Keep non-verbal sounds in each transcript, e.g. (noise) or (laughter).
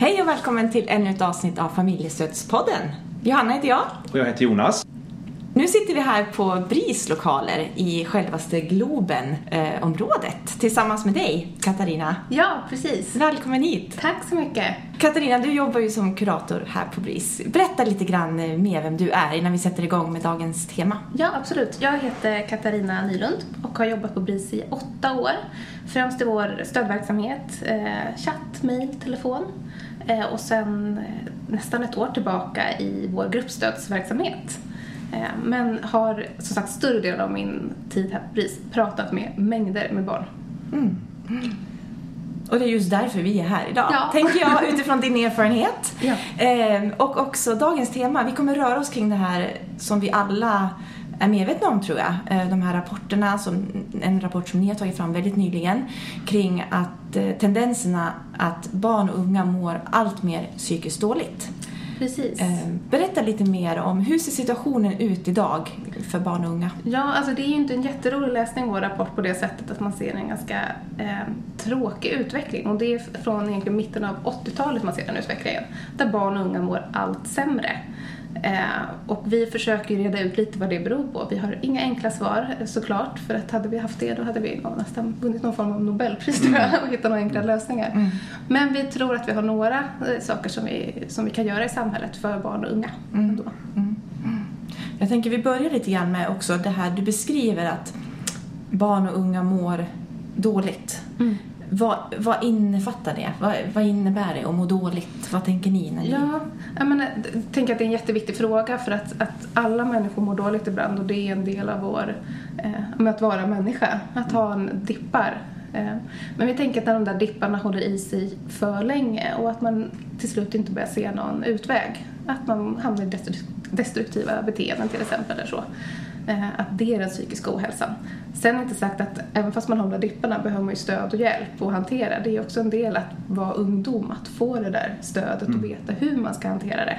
Hej och välkommen till ännu ett avsnitt av Familjestödspodden. Johanna heter jag. Och jag heter Jonas. Nu sitter vi här på BRIS lokaler i självaste Globen-området eh, tillsammans med dig, Katarina. Ja, precis. Välkommen hit. Tack så mycket. Katarina, du jobbar ju som kurator här på BRIS. Berätta lite grann eh, mer vem du är innan vi sätter igång med dagens tema. Ja, absolut. Jag heter Katarina Nylund och har jobbat på BRIS i åtta år. Främst i vår stödverksamhet, eh, chatt, mail, telefon. Eh, och sen eh, nästan ett år tillbaka i vår gruppstödsverksamhet. Eh, men har som sagt större delen av min tid här på BRIS pratat med mängder med barn. Mm. Och det är just därför vi är här idag, ja. tänker jag, utifrån din erfarenhet. Ja. Eh, och också dagens tema, vi kommer röra oss kring det här som vi alla är medvetna om tror jag. Eh, de här rapporterna, som, en rapport som ni har tagit fram väldigt nyligen kring att eh, tendenserna att barn och unga mår allt mer psykiskt dåligt. Precis. Eh, berätta lite mer om hur ser situationen ut idag för barn och unga? Ja, alltså det är ju inte en jätterolig läsning vår rapport på det sättet att man ser en ganska eh, tråkig utveckling och det är från egentligen mitten av 80-talet man ser den utvecklingen där barn och unga mår allt sämre. Eh, och vi försöker reda ut lite vad det beror på. Vi har inga enkla svar såklart, för att hade vi haft det då hade vi nästan vunnit någon form av nobelpris tror jag och hittat några enkla lösningar. Mm. Men vi tror att vi har några eh, saker som vi, som vi kan göra i samhället för barn och unga. Mm. Mm. Jag tänker vi börjar lite grann med också det här du beskriver att barn och unga mår dåligt. Vad, vad innefattar det? Vad, vad innebär det att må dåligt? Vad tänker ni? När ni... Ja, jag, menar, jag tänker att det är en jätteviktig fråga för att, att alla människor mår dåligt ibland och det är en del av vår, eh, med att vara människa, att ha en dippar. Eh, men vi tänker att när de där dipparna håller i sig för länge och att man till slut inte börjar se någon utväg, att man hamnar i destruktiva beteenden till exempel eller så. Eh, att det är den psykiska ohälsan. Sen inte sagt att även fast man håller dipparna behöver man ju stöd och hjälp och hantera. Det är också en del att vara ungdom, att få det där stödet mm. och veta hur man ska hantera det.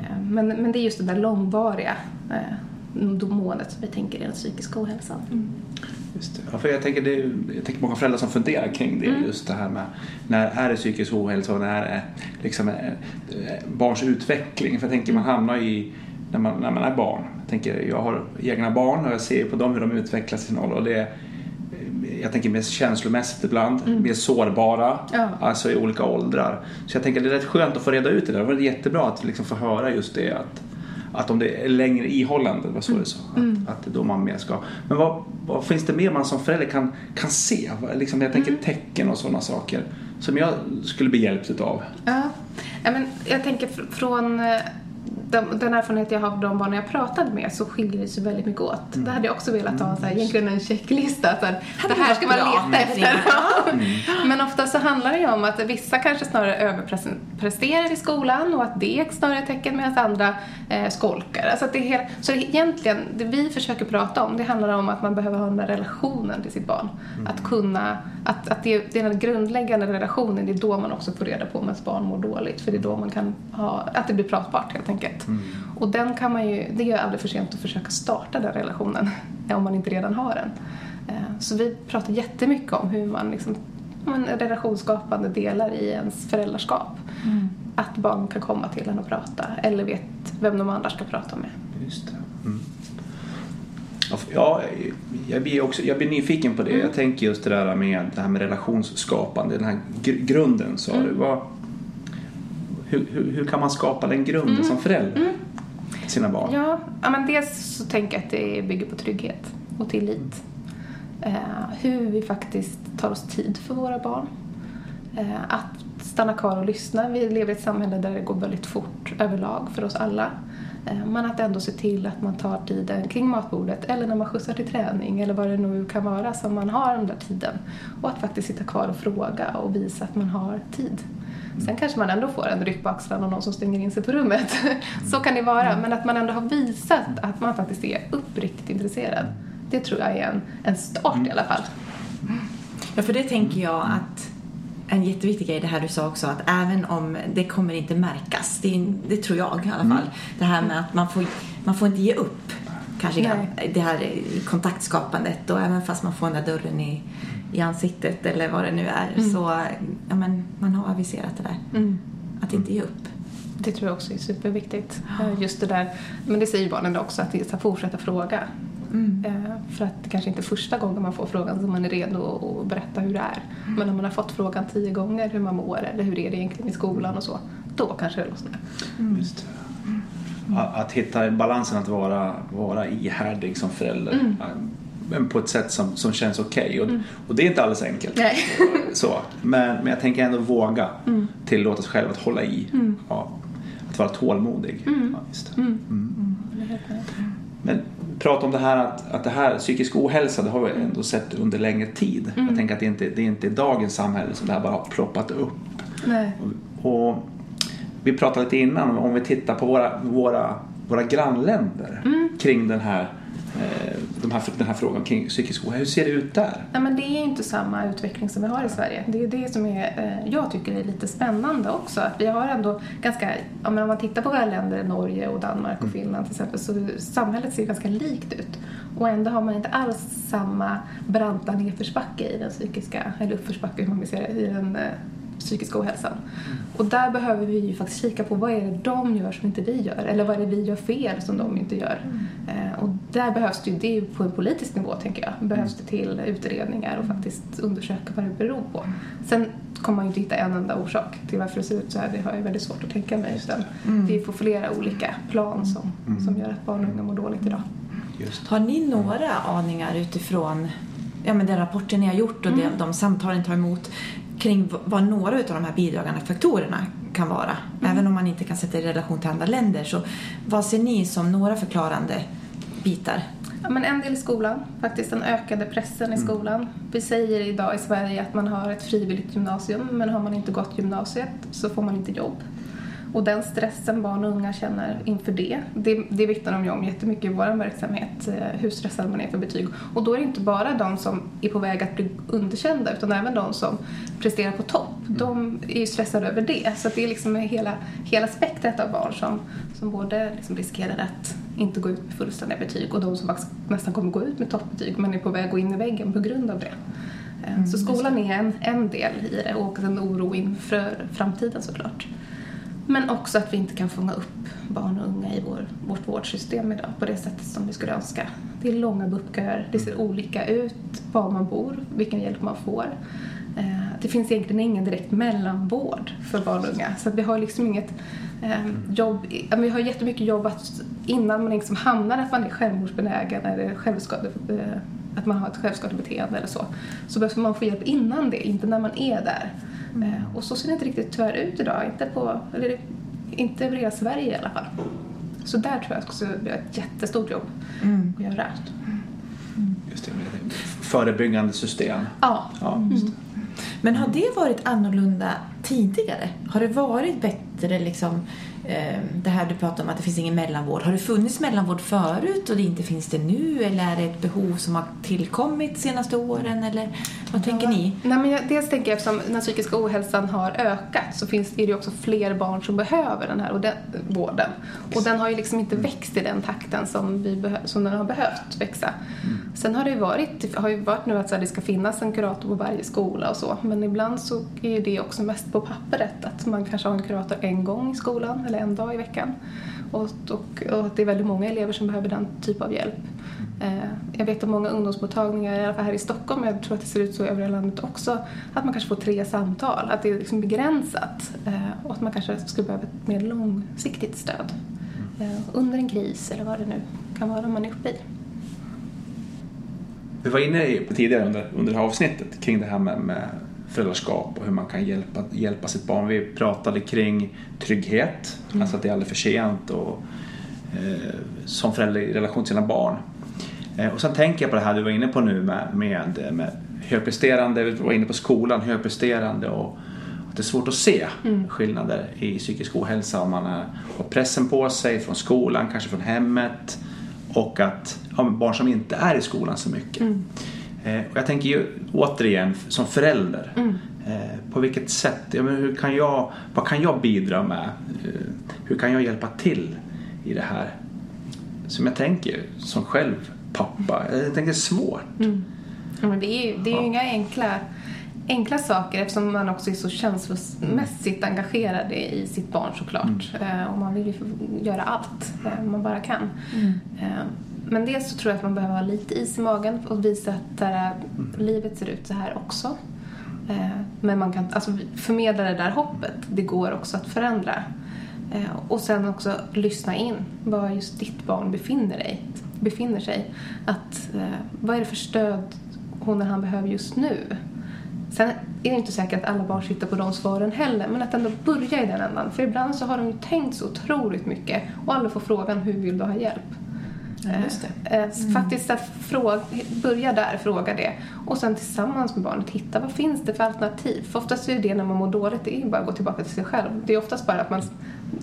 Eh, men, men det är just det där långvariga eh, måendet som vi tänker är den psykiska ohälsan. Mm. Just det. Ja, för jag, tänker det, jag tänker många föräldrar som funderar kring det, mm. just det här med när är det psykisk ohälsa och när är liksom, barns utveckling? För jag tänker man mm. hamnar i när man, när man är barn. Tänker, jag har egna barn och jag ser på dem hur de utvecklas i sin ålder. Och det är, jag tänker mer känslomässigt ibland, mm. mer sårbara, ja. alltså i olika åldrar. Så jag tänker det är rätt skönt att få reda ut det där. Det var jättebra att liksom få höra just det att, att om det är längre ihållande, vad så mm. det så, mm. att, att då man mer ska. Men vad, vad, finns det mer man som förälder kan, kan se? Liksom, jag tänker mm. tecken och sådana saker som jag skulle bli hjälpt av. Ja. ja men jag tänker från eh, de, den erfarenhet jag har av de barn jag pratat med så skiljer det sig väldigt mycket åt. Mm. Det hade jag också velat ha så här, egentligen en checklista. Så här, det här ska man leta efter. Mm. Men ofta så handlar det ju om att vissa kanske snarare överpresterar i skolan och att det är snarare ett tecken medan andra eh, skolkar. Alltså det är, så egentligen, det vi försöker prata om det handlar om att man behöver ha den där relationen till sitt barn. Mm. Att kunna, att, att det, det är den grundläggande relationen, det är då man också får reda på om ens barn mår dåligt. För det är då man kan ha, att det blir pratbart helt enkelt enkelt. Mm. Och den kan man ju, det är aldrig för sent att försöka starta den relationen (laughs) om man inte redan har den. Eh, så vi pratar jättemycket om hur man liksom, relationsskapande delar i ens föräldraskap. Mm. Att barn kan komma till en och prata eller vet vem de andra ska prata med. Just det. Mm. Ja, jag blir, också, jag blir nyfiken på det. Mm. Jag tänker just det där med det här med relationsskapande, den här grunden sa du. Mm. Vad, hur, hur, hur, kan man skapa den grunden mm. som förälder mm. sina barn? Ja, ja, men dels så tänker jag att det bygger på trygghet och tillit. Eh, hur vi faktiskt tar oss tid för våra barn. Eh, att stanna kvar och lyssna. Vi lever i ett samhälle där det går väldigt fort överlag för oss alla. Eh, men att ändå se till att man tar tiden kring matbordet eller när man skjutsar till träning eller vad det nu kan vara som man har den där tiden. Och att faktiskt sitta kvar och fråga och visa att man har tid. Sen kanske man ändå får en ryck på axlarna och någon som stänger in sig på rummet. (laughs) Så kan det vara, men att man ändå har visat att man faktiskt är uppriktigt intresserad. Det tror jag är en, en start i alla fall. Ja, för det tänker jag att en jätteviktig grej, det här du sa också, att även om det kommer inte märkas, det, det tror jag i alla fall, mm. det här med att man får, man får inte ge upp kanske Nej. det här kontaktskapandet och även fast man får den där dörren i i ansiktet eller vad det nu är. Mm. Så ja, men, man har aviserat det där. Mm. att inte ge upp. Det tror jag också är superviktigt. Just det där, men det säger barnen också, att, att fortsätta fråga. Mm. Eh, för att det kanske inte är första gången man får frågan som man är redo att berätta hur det är. Mm. Men om man har fått frågan tio gånger hur man mår eller hur är det egentligen i skolan och så, då kanske det lossnar. Mm. Just mm. Att hitta balansen att vara, vara ihärdig som förälder. Mm. Men på ett sätt som, som känns okej. Okay. Och, mm. och, det är inte alldeles enkelt. Nej. (laughs) Så. Men, men jag tänker ändå våga mm. tillåta sig själv att hålla i. Ja, att vara tålmodig. Ja, just det. Men prata om det här att, att det här psykisk ohälsa det har vi ändå sett under längre tid. Mm. Jag tänker att det inte det är inte dagens samhälle som det här bara har ploppat upp. Nej. Och, och vi pratade lite innan om vi tittar på våra, våra, våra grannländer mm. kring den här de här, den här frågan kring psykisk ohälsa. Hur ser det ut där? Nej, men det är inte samma utveckling som vi har i Sverige. Det är det som är, eh, jag tycker är lite spännande också. Att vi har ändå ganska, om man tittar på våra länder, Norge och Danmark och mm. Finland till exempel, så samhället ser ganska likt ut. Och ändå har man inte alls samma branta nedförsbacke i den psykiska, eller uppförsbacke hur man vill säga det, i den eh, psykiska ohälsan. Mm. Och där behöver vi ju faktiskt kika på vad är det de gör som inte vi gör? Eller vad är det vi gör fel som de inte gör? Mm. Eh, och där behövs det ju, det är på en politisk nivå tänker jag, behövs det till utredningar och faktiskt undersöka vad det beror på. Sen kommer man ju inte hitta en enda orsak till varför det ser ut så här, det har jag väldigt svårt att tänka mig. Utan mm. det är på flera olika plan som, mm. som gör att barn och unga mår dåligt idag. Just. Har ni några aningar utifrån ja, men den rapporten ni har gjort och mm. de, de samtalen ni tar emot kring vad några av de här bidragande faktorerna kan vara. Mm. Även om man inte kan sätta i relation till andra länder. Så vad ser ni som några förklarande bitar? Ja, men en del i skolan, faktiskt den ökade pressen i mm. skolan. Vi säger idag i Sverige att man har ett frivilligt gymnasium men har man inte gått gymnasiet så får man inte jobb. Och den stressen barn och unga känner inför det, det, det vittnar de ju om jättemycket i vår verksamhet, eh, hur stressad man är för betyg. Och då är det inte bara de som är på väg att bli underkända utan även de som presterar på topp. Mm. De är ju stressade över det. Så det är liksom hela, hela spektrat av barn som, som både liksom riskerar att inte gå ut med fullständiga betyg och de som faktiskt nästan kommer gå ut med toppbetyg men är på väg att gå in i väggen på grund av det. Eh, mm, så skolan är en, en del i det och en oro inför framtiden såklart. Men också att vi inte kan fånga upp barn och unga i vår, vårt vårdsystem idag på det sättet som vi skulle önska. Det är långa BUP-köer, det ser olika ut var man bor, vilken hjälp man får. Eh, det finns egentligen ingen direkt mellanvård för barn och unga så vi har liksom inget eh, jobb, vi har jättemycket jobb att innan man liksom hamnar att man är självmordsbenägen eller självskade, eh, att man har ett självskadebeteende eller så, så behöver man få hjälp innan det, inte när man är där. Mm. Och så ser det inte riktigt tyvärr ut idag, inte, på, eller, inte över hela Sverige i alla fall. Så där tror jag också vi har ett jättestort jobb mm. att göra. Mm. Just det, förebyggande system. Ja. ja just det. Men har det varit annorlunda tidigare? Har det varit bättre liksom Eh, det här du pratar om att det finns ingen mellanvård. Har det funnits mellanvård förut och det inte finns det nu eller är det ett behov som har tillkommit de senaste åren eller vad tänker ja. ni? Nej, men jag, dels tänker jag eftersom den psykiska ohälsan har ökat så finns det ju också fler barn som behöver den här och den, vården. Och den har ju liksom inte växt i den takten som, vi som den har behövt växa. Mm. Sen har det ju varit, har ju varit nu att det ska finnas en kurator på varje skola och så men ibland så är ju det också mest på pappret att man kanske har en kurator en gång i skolan eller en dag i veckan. Och, och, och det är väldigt många elever som behöver den typ av hjälp. Eh, jag vet att många ungdomsmottagningar, i alla fall här i Stockholm, jag tror att det ser ut så i övriga landet också, att man kanske får tre samtal, att det är liksom begränsat eh, och att man kanske skulle behöva ett mer långsiktigt stöd eh, under en kris eller vad det nu kan vara man är uppe i. Vi var inne tidigare under, under det här avsnittet kring det här med, med föräldraskap och hur man kan hjälpa, hjälpa sitt barn. Vi pratade kring trygghet, mm. alltså att det är aldrig för sent och eh, som förälder i relation till sina barn. Eh, och sen tänker jag på det här du var inne på nu med, med, med högpresterande, vi var inne på skolan, högpresterande och att det är svårt att se mm. skillnader i psykisk ohälsa om man har pressen på sig från skolan, kanske från hemmet och att ja, barn som inte är i skolan så mycket. Mm. Eh, och jag tänker ju återigen som förälder, mm. eh, på vilket sätt, ja, men hur kan jag, vad kan jag bidra med? Eh, hur kan jag hjälpa till i det här? Som jag tänker som själv pappa, jag tänker svårt. Mm. Ja, men det är ju det är ja. inga enkla enkla saker eftersom man också är så känslomässigt engagerad i sitt barn såklart. Mm. Eh, och man vill ju göra allt eh, man bara kan. Mm. Eh, men dels så tror jag att man behöver ha lite is i magen och visa att där, mm. livet ser ut så här också. Men man kan alltså, förmedla det där hoppet. Det går också att förändra. Och sen också lyssna in var just ditt barn befinner, dig, befinner sig. Att, vad är det för stöd hon eller han behöver just nu? Sen är det inte säkert att alla barn sitter på de svaren heller, men att ändå börja i den ändan. För ibland så har de ju tänkt så otroligt mycket och aldrig får frågan hur vill du ha hjälp? Ja, eh, eh, mm. Faktiskt att fråga, börja där, fråga det. Och sen tillsammans med barnet hitta vad finns det för alternativ. För oftast är det det när man mår dåligt, det är bara att gå tillbaka till sig själv. Det är oftast bara att man,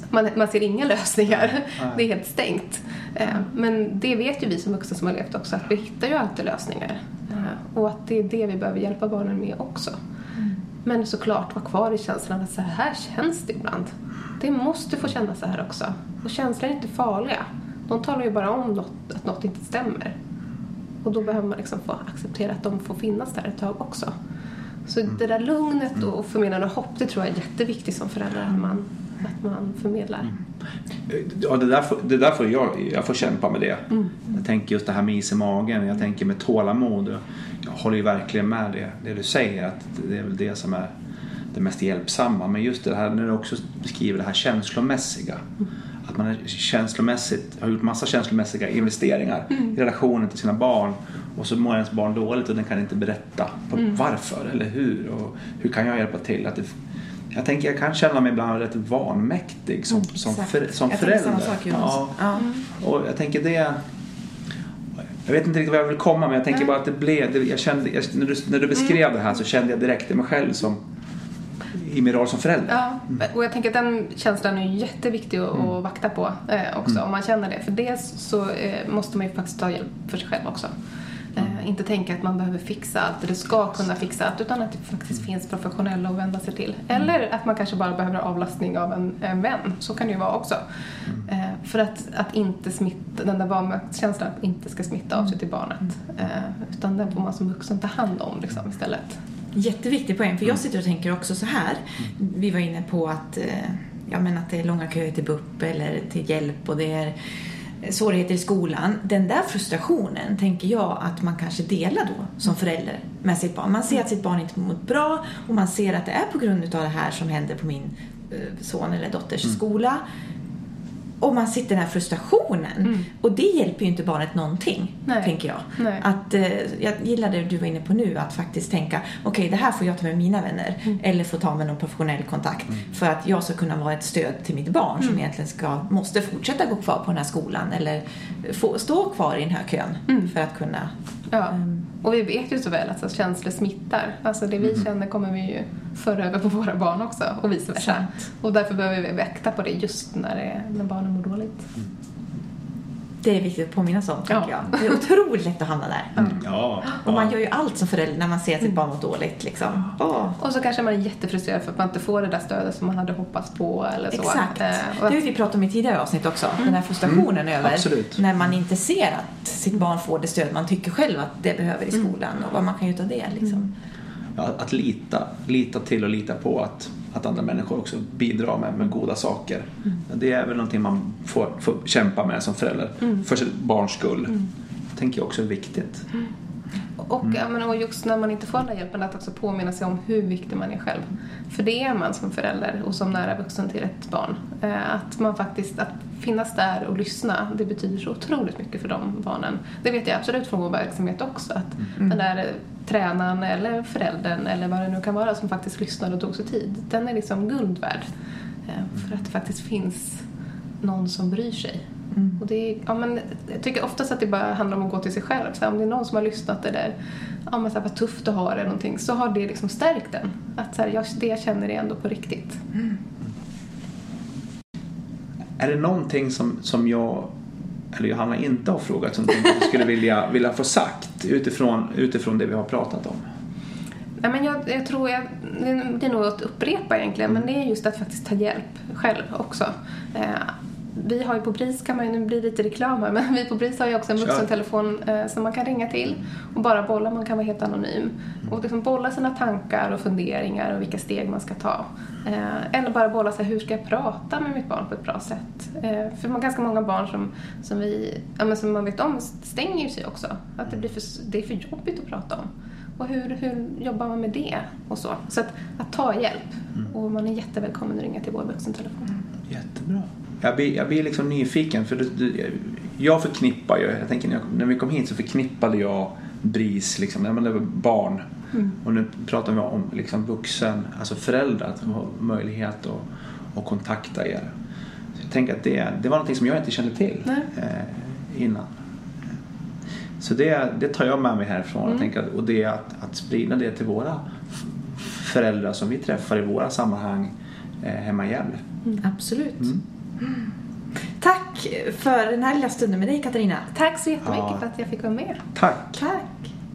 man, man ser inga lösningar. Mm. Det är helt stängt. Mm. Men det vet ju vi som vuxna som har levt också, att vi hittar ju alltid lösningar. Och att det är det vi behöver hjälpa barnen med också. Mm. Men såklart, vara kvar i känslan att så här känns det ibland. Det måste få kännas så här också. Och känslor är inte farliga. De talar ju bara om något, att något inte stämmer. Och då behöver man liksom få acceptera att de får finnas där ett tag också. Så mm. det där lugnet och förmedlande hopp, det tror jag är jätteviktigt som förälder att man, att man förmedlar. Mm. Ja, det där, får, det där får jag, jag får kämpa med det. Mm. Jag tänker just det här med is i magen, jag tänker med tålamod. Jag håller ju verkligen med det, det du säger, att det är väl det som är det mest hjälpsamma. Men just det här när du också beskriver det här känslomässiga. Mm. Att man känslomässigt, har gjort massa känslomässiga investeringar mm. i relationen till sina barn och så mår ens barn dåligt och den kan inte berätta mm. varför eller hur och hur kan jag hjälpa till. Att det, jag tänker jag kan känna mig ibland rätt vanmäktig som, mm, som, för, som jag förälder. Samma sak, ja. ja. Och jag tänker det jag vet inte riktigt vad jag vill komma men jag tänker bara att det blev, det, jag kände, jag, när, du, när du beskrev mm. det här så kände jag direkt i mig själv som i min roll som förälder. Ja, och jag tänker att den känslan är jätteviktig att, mm. vakta på eh, också mm. om man känner det. För dels så eh, måste man ju faktiskt ta hjälp för sig själv också. Inte tänka att man behöver fixa allt eller ska kunna fixa allt utan att det faktiskt mm. finns professionella att vända sig till. Mm. Eller att man kanske bara behöver avlastning av en, en vän. Så kan det ju vara också. Mm. Eh, för att, att inte smitta, den där vanmaktskänslan inte ska smitta av sig till barnet. Eh, utan den får man som vuxen ta hand om liksom, istället. Jätteviktig poäng, för jag sitter och tänker också så här. Vi var inne på att, eh, ja, men att det är långa köer till BUP eller till hjälp och det är svårigheter i skolan. Den där frustrationen tänker jag att man kanske delar då som förälder med sitt barn. Man ser att sitt barn inte mår bra och man ser att det är på grund av det här som händer på min eh, son eller dotters mm. skola och man sitter i den här frustrationen. Mm. Och det hjälper ju inte barnet någonting, Nej. tänker jag. Nej. Att, eh, jag gillar det du var inne på nu, att faktiskt tänka okej, okay, det här får jag ta med mina vänner. Mm. Eller få ta med någon professionell kontakt. Mm. För att jag ska kunna vara ett stöd till mitt barn som mm. egentligen ska, måste fortsätta gå kvar på den här skolan. Eller få, stå kvar i den här kön mm. för att kunna Ja. Um, och vi vet ju så väl att alltså, känslor smittar. Alltså det vi mm. känner kommer vi ju föra över på våra barn också och vice versa. Sant. Och därför behöver vi väkta på det just när, det, när barnen mår dåligt. Mm. Det är viktigt att påminnas om, tycker ja. jag. Det är otroligt lätt att hamna där. Mm. Ja, och man gör ju allt som förälder när man ser att sitt barn mår dåligt. Liksom. Oh. Och så kanske man är jättefrustrerad för att man inte får det där stödet som man hade hoppats på. Eller så. Exakt. Eh, det har vi pratat om i tidigare avsnitt också. Mm. Den här frustrationen mm. över Absolut. när man inte ser att sitt barn får det stöd man tycker själv att det behöver i mm. skolan och vad man kan göra av det. Liksom. Ja, att lita, lita till och lita på att att andra människor också bidrar med, med goda saker. Mm. Det är väl någonting man får, får kämpa med som förälder mm. för sitt barns skull. Mm. Det tänker jag också är viktigt. Mm. Och, mm. men, och just när man inte får den där hjälpen att också påminna sig om hur viktig man är själv. För det är man som förälder och som nära vuxen till ett barn. Eh, att man faktiskt, att finnas där och lyssna, det betyder så otroligt mycket för de barnen. Det vet jag absolut från vår verksamhet också. Att mm. den där tränaren eller föräldern eller vad det nu kan vara som faktiskt lyssnade och tog sig tid, den är liksom guld värd. Eh, för att det faktiskt finns någon som bryr sig. Mm. Och det är, ja, men, jag tycker oftast att det bara handlar om att gå till sig själv. Så om det är någon som har lyssnat eller ja, men, så här, vad tufft du har eller någonting så har det liksom stärkt den. Att så här, jag, det jag känner är ändå på riktigt. Mm. Är det någonting som, som jag eller Johanna inte har frågat som du skulle vilja, vilja få sagt utifrån, utifrån det vi har pratat om? Ja, men jag, jag tror jag, det är nog att upprepa egentligen, men det är just att faktiskt ta hjälp själv också. Eh, vi har ju på BRIS, kan man ju, nu blir det lite reklam här, men (laughs) vi på BRIS har ju också en vuxentelefon eh, som man kan ringa till och bara bolla, man kan vara helt anonym. Mm. Och liksom bolla sina tankar och funderingar och vilka steg man ska ta. Eh, eller bara bolla sig, hur ska jag prata med mitt barn på ett bra sätt? Eh, för ganska många barn som, som, vi, ja, men som man vet om stänger sig också. Att det, blir för, det är för jobbigt att prata om. Och hur, hur jobbar man med det? Och så så att, att ta hjälp. Mm. Och man är jättevälkommen att ringa till vår vuxentelefon. Mm. Jättebra. Jag blir, jag blir liksom nyfiken för det, det, jag förknippar ju, jag tänker när, jag, när, vi kom hit så förknippade jag BRIS, liksom, jag menar, barn. Mm. Och nu pratar vi om liksom vuxen, alltså föräldrar, att ha möjlighet att, att kontakta er. Så jag tänker att det, det var något som jag inte kände till eh, innan. Så det, det tar jag med mig härifrån mm. och, tänker, och det är att, att sprida det till våra föräldrar som vi träffar i våra sammanhang eh, hemma i Gävle. Mm. Absolut. Mm. Tack för den här lilla stunden med dig Katarina. Tack så jättemycket ja. för att jag fick vara med. Tack. Tack.